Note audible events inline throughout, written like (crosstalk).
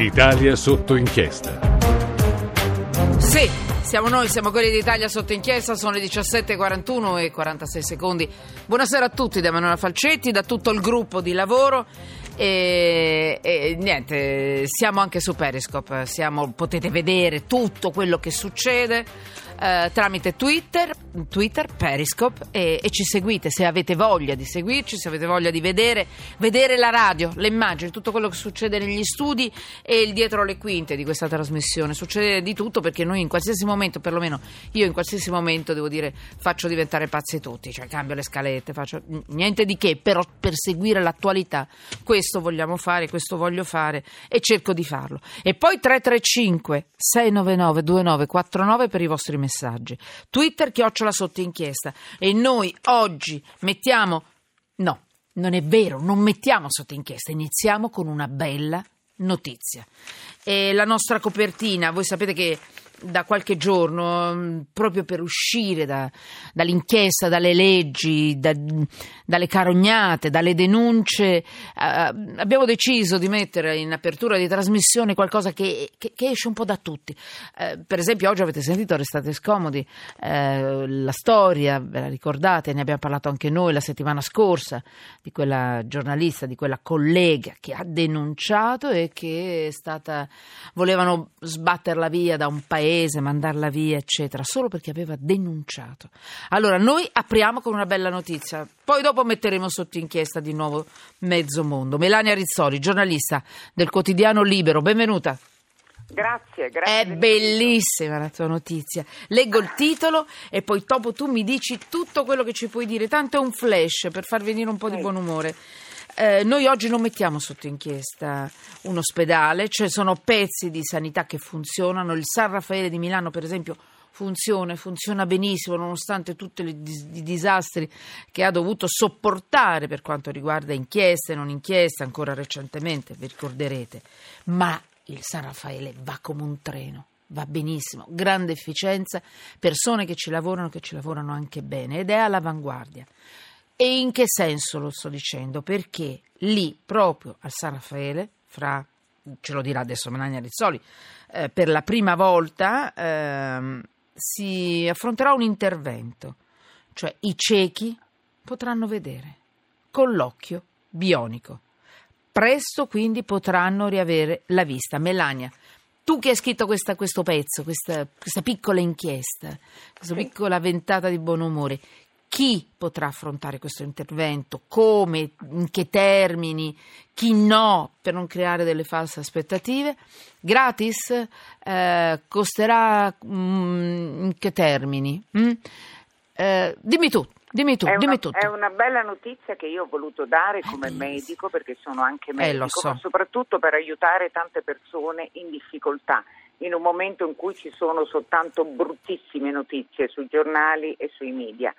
Italia sotto inchiesta. Sì, siamo noi, siamo quelli d'Italia sotto inchiesta, sono le 17.41 e 46 secondi. Buonasera a tutti da Emanuela Falcetti, da tutto il gruppo di lavoro. E, e niente, siamo anche su Periscope, siamo, potete vedere tutto quello che succede eh, tramite Twitter, Twitter Periscope e, e, ci seguite se avete voglia di seguirci, se avete voglia di vedere, vedere la radio, le immagini, tutto quello che succede negli studi e il dietro le quinte di questa trasmissione. Succede di tutto perché noi in qualsiasi momento, perlomeno io in qualsiasi momento devo dire faccio diventare pazzi tutti, cioè cambio le scalette, faccio niente di che, però per seguire l'attualità questo vogliamo fare, questo voglio fare e cerco di farlo. E poi 335 699 2949 per i vostri messaggi messaggi. Twitter chiocciola sotto inchiesta. E noi oggi mettiamo... No, non è vero, non mettiamo sotto inchiesta, iniziamo con una bella notizia. E la nostra copertina, voi sapete che da qualche giorno, mm, proprio per uscire da, dall'inchiesta, dalle leggi, da, dalle carognate, dalle denunce, eh, abbiamo deciso di mettere in apertura di trasmissione qualcosa che, che, che esce un po' da tutti. Eh, per esempio, oggi avete sentito, restate scomodi, eh, la storia, ve la ricordate, ne abbiamo parlato anche noi la settimana scorsa, di quella giornalista, di quella collega che ha denunciato e che è stata, volevano sbatterla via da un paese paese, mandarla via, eccetera, solo perché aveva denunciato. Allora, noi apriamo con una bella notizia, poi dopo metteremo sotto inchiesta di nuovo mezzo mondo. Melania Rizzoli, giornalista del quotidiano Libero, benvenuta. Grazie, grazie. È bellissima la tua notizia. Leggo il titolo e poi dopo tu mi dici tutto quello che ci puoi dire. Tanto è un flash per far venire un po' di buon umore. Eh, noi oggi non mettiamo sotto inchiesta un ospedale, cioè sono pezzi di sanità che funzionano. Il San Raffaele di Milano, per esempio, funziona, funziona benissimo nonostante tutti i disastri che ha dovuto sopportare per quanto riguarda inchieste, non inchieste, ancora recentemente, vi ricorderete. Ma il San Raffaele va come un treno. Va benissimo, grande efficienza, persone che ci lavorano, che ci lavorano anche bene ed è all'avanguardia. E in che senso lo sto dicendo? Perché lì, proprio al San Raffaele, fra, ce lo dirà adesso Melania Rizzoli, eh, per la prima volta eh, si affronterà un intervento, cioè i ciechi potranno vedere con l'occhio bionico. Presto quindi potranno riavere la vista. Melania, tu che hai scritto questa, questo pezzo, questa, questa, piccola inchiesta, questa piccola ventata di buon umore, chi potrà affrontare questo intervento, come, in che termini, chi no, per non creare delle false aspettative. Gratis? Eh, costerà mm, in che termini? Mm? Eh, dimmi tu. Dimmi tu, è, dimmi una, è una bella notizia che io ho voluto dare come medico, perché sono anche medico, eh, so. ma soprattutto per aiutare tante persone in difficoltà, in un momento in cui ci sono soltanto bruttissime notizie sui giornali e sui media.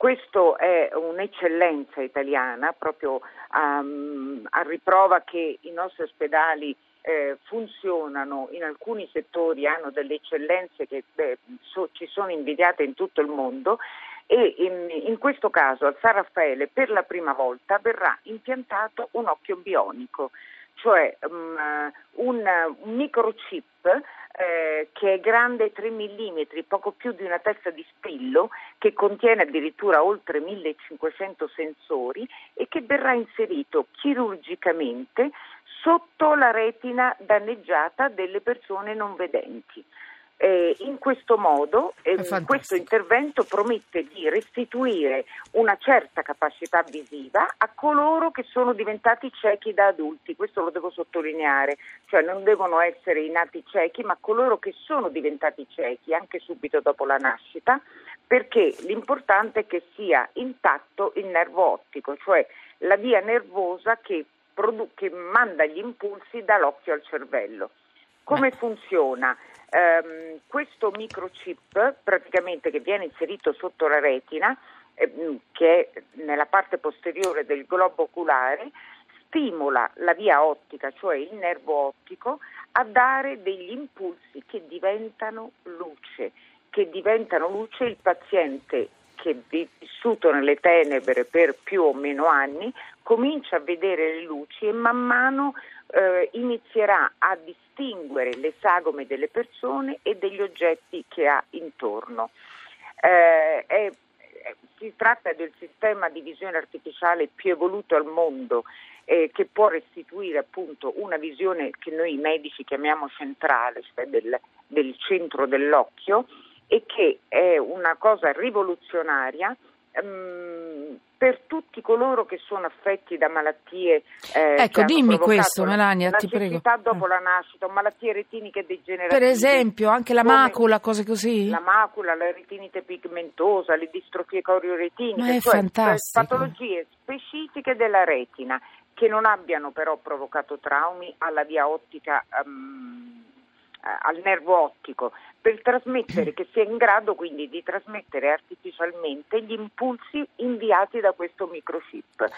Questo è un'eccellenza italiana, proprio um, a riprova che i nostri ospedali eh, funzionano. In alcuni settori, hanno delle eccellenze che beh, so, ci sono invidiate in tutto il mondo e in, in, questo caso al San Raffaele per la prima volta verrà impiantato un occhio bionico, cioè um, un, un microchip eh, che è grande 3 mm, poco più di una testa di spillo, che contiene addirittura oltre 1500 sensori e che verrà inserito chirurgicamente sotto la retina danneggiata delle persone non vedenti. Eh, in questo modo eh, questo intervento promette di restituire una certa capacità visiva a coloro che sono diventati ciechi da adulti, questo lo devo sottolineare, cioè non devono essere i nati ciechi, ma coloro che sono diventati ciechi anche subito dopo la nascita, perché l'importante è che sia intatto il nervo ottico, cioè la via nervosa che, produ- che manda gli impulsi dall'occhio al cervello. Come funziona? Um, questo microchip praticamente che viene inserito sotto la retina, eh, che è nella parte posteriore del globo oculare, stimola la via ottica, cioè il nervo ottico, a dare degli impulsi che diventano luce, che diventano luce il paziente che è vissuto nelle tenebre per più o meno anni comincia a vedere le luci e man mano eh, inizierà a distinguere le sagome delle persone e degli oggetti che ha intorno. Eh, è, si tratta del sistema di visione artificiale più evoluto al mondo eh, che può restituire appunto una visione che noi medici chiamiamo centrale, cioè del, del centro dell'occhio e che è una cosa rivoluzionaria um, per tutti coloro che sono affetti da malattie. Eh, ecco, dimmi questo, Melania, ti prego. dopo la nascita, malattie retiniche degenerative. Per esempio, anche la macula, cose così? La macula, la retinite pigmentosa, le distrofie corioretiniche, Ma è cioè fantastico. patologie specifiche della retina che non abbiano però provocato traumi alla via ottica. Um, al nervo ottico per trasmettere, (laughs) che sia in grado quindi di trasmettere artificialmente gli impulsi inviati da questo microchip.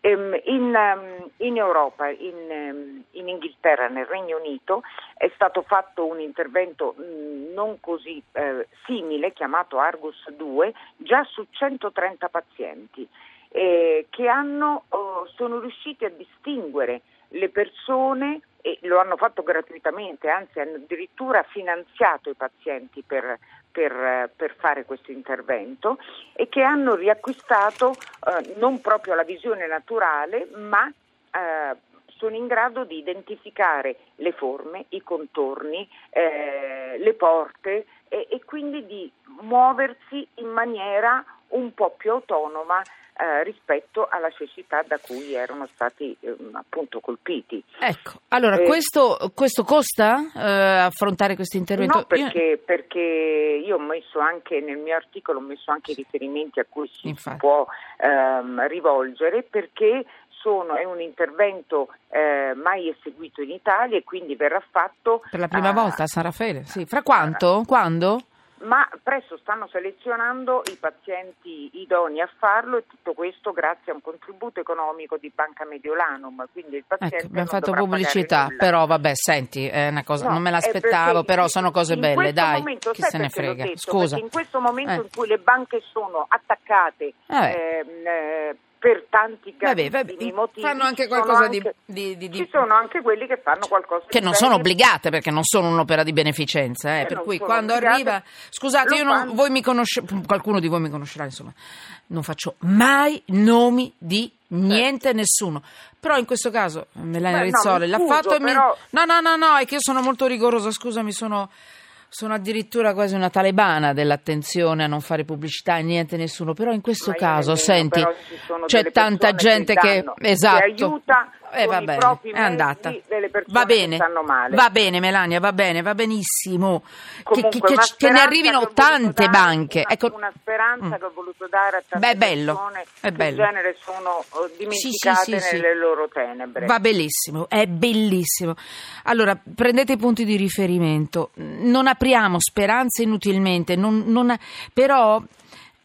Ehm, in, ehm, in, Europa, in, ehm, in, Inghilterra, nel Regno Unito è stato fatto un intervento mm, non così eh, simile, chiamato Argus 2, già su 130 pazienti eh, che hanno, oh, sono riusciti a distinguere le persone e lo hanno fatto gratuitamente, anzi hanno addirittura finanziato i pazienti per, per, per fare questo intervento e che hanno riacquistato eh, non proprio la visione naturale, ma eh, sono in grado di identificare le forme, i contorni, eh, le porte e, e quindi di muoversi in maniera un po' più autonoma eh, rispetto alla cecità da cui erano stati eh, appunto colpiti. Ecco, allora eh, questo, questo, costa eh, affrontare questo intervento? No, perché, io... perché, io... ho messo anche nel mio articolo ho messo anche riferimenti a cui si Infatti. può ehm, rivolgere perché sono, è un intervento eh, mai eseguito in Italia e quindi verrà fatto per la prima volta a San Raffaele. Sì. Fra quanto? Quando? Ma presto stanno selezionando i pazienti idonei a farlo e tutto questo grazie a un contributo economico di Banca Mediolanum. Quindi il paziente ecco, abbiamo fatto pubblicità, però vabbè, senti, è una cosa, no, non me l'aspettavo, però sono cose belle, dai, momento, chi se ne frega. Detto, Scusa. In questo momento eh. in cui le banche sono attaccate eh. Eh, per tanti vabbè, vabbè, motivi. Fanno anche qualcosa anche, di, di, di, Ci sono anche quelli che fanno qualcosa che non sono obbligate perché non sono un'opera di beneficenza. Eh, per cui quando arriva. Scusate, io non, voi mi conosce, qualcuno di voi mi conoscerà, insomma. Non faccio mai nomi di niente, certo. nessuno. Però in questo caso Melania Rizzoli no, l'ha fatto però... mi... No, no, no, no, è che io sono molto rigorosa, scusami, sono sono addirittura quasi una talebana dell'attenzione a non fare pubblicità e niente nessuno, però in questo caso, senti, c'è tanta gente che, danno, esatto, che aiuta eh, va bene, è andata. Va bene, va bene Melania, va bene, va benissimo. Comunque, che, che, che ne arrivino tante banche. Una, ecco. una speranza mm. che ho voluto dare a tante Beh, è bello, persone è bello. che in genere sono oh, dimenticate sì, sì, sì, nelle loro tenebre. Va bellissimo, è bellissimo. Allora, prendete i punti di riferimento. Non apriamo speranze inutilmente, non, non, però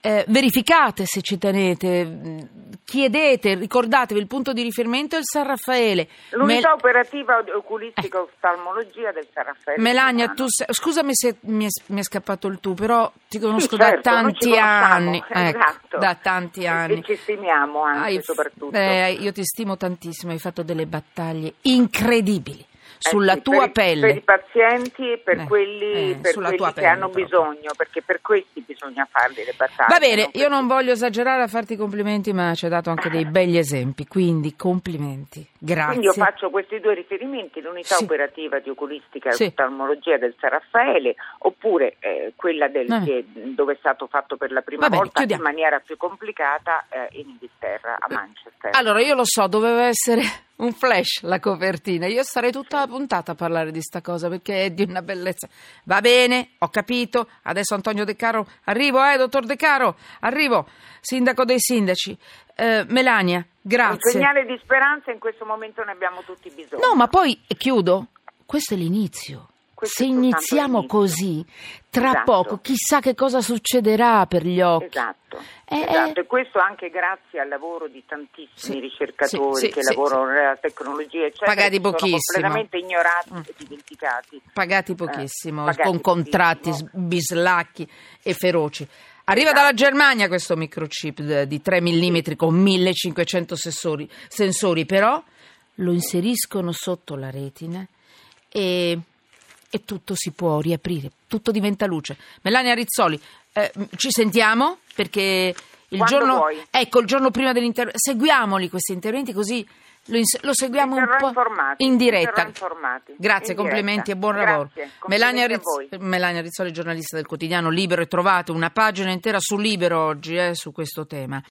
eh, verificate se ci tenete, chiedete, ricordatevi il punto di riferimento è il San Raffaele. L'unità Mel- operativa oculistica eh. oftalmologia del San Raffaele. Melania, tu sei, scusami se mi è, mi è, scappato il tu, però ti conosco sì, certo, (laughs) da tanti anni. Ecco, esatto. Da tanti anni. E ci stimiamo anche hai, soprattutto. Eh, io ti stimo tantissimo, hai fatto delle battaglie incredibili sulla eh sì, tua per, pelle. Per i pazienti e per eh, quelli, eh, per quelli che pelle, hanno proprio. bisogno, perché per questi bisogna farli le battaglie. Va bene, io non voglio esagerare a farti complimenti, ma ci hai dato anche dei begli esempi, quindi complimenti. Grazie. Quindi io faccio questi due riferimenti, l'unità sì. operativa di oculistica e sì. oftalmologia del San Raffaele, oppure eh, quella del, eh. che, dove è stato fatto per la prima bene, volta chiudiamo. in maniera più complicata eh, in Inghilterra, a Manchester. Allora, io lo so, doveva essere un flash la copertina. Io sarei tutta la puntata a parlare di sta cosa perché è di una bellezza. Va bene, ho capito. Adesso Antonio De Caro, arrivo, eh, dottor De Caro, arrivo. Sindaco dei sindaci. Eh, Melania, grazie. Un segnale di speranza in questo momento ne abbiamo tutti bisogno. No, ma poi chiudo. Questo è l'inizio. Se iniziamo così, tra esatto. poco chissà che cosa succederà per gli occhi. Esatto. Eh, esatto. e questo anche grazie al lavoro di tantissimi sì, ricercatori sì, sì, che lavorano nella tecnologia, eccetera, pagati pochissimo. completamente ignorati mm. e dimenticati. Pagati pochissimo, eh, pagati con contratti pochissimo. bislacchi e feroci. Arriva dalla Germania questo microchip di 3 mm con 1500 sensori, sensori, però lo inseriscono sotto la retina e, e tutto si può riaprire, tutto diventa luce. Melania Rizzoli, eh, ci sentiamo perché il Quando giorno, vuoi. ecco, il giorno prima dell'intervento, seguiamoli questi interventi così lo, ins- lo seguiamo un po' informati, in diretta. Grazie, in complimenti diretta. e buon lavoro. complimenti Melania, Rizz-. Melania Rizzoli, giornalista del quotidiano Libero, e trovate una pagina intera su Libero oggi eh, su questo tema.